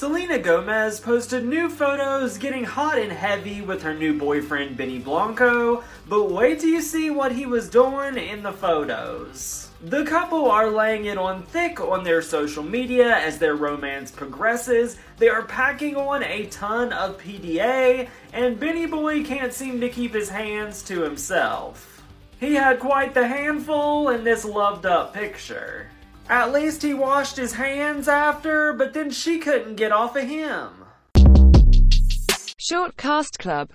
Selena Gomez posted new photos getting hot and heavy with her new boyfriend Benny Blanco, but wait till you see what he was doing in the photos. The couple are laying it on thick on their social media as their romance progresses. They are packing on a ton of PDA, and Benny Boy can't seem to keep his hands to himself. He had quite the handful in this loved up picture. At least he washed his hands after, but then she couldn't get off of him. Short Cast Club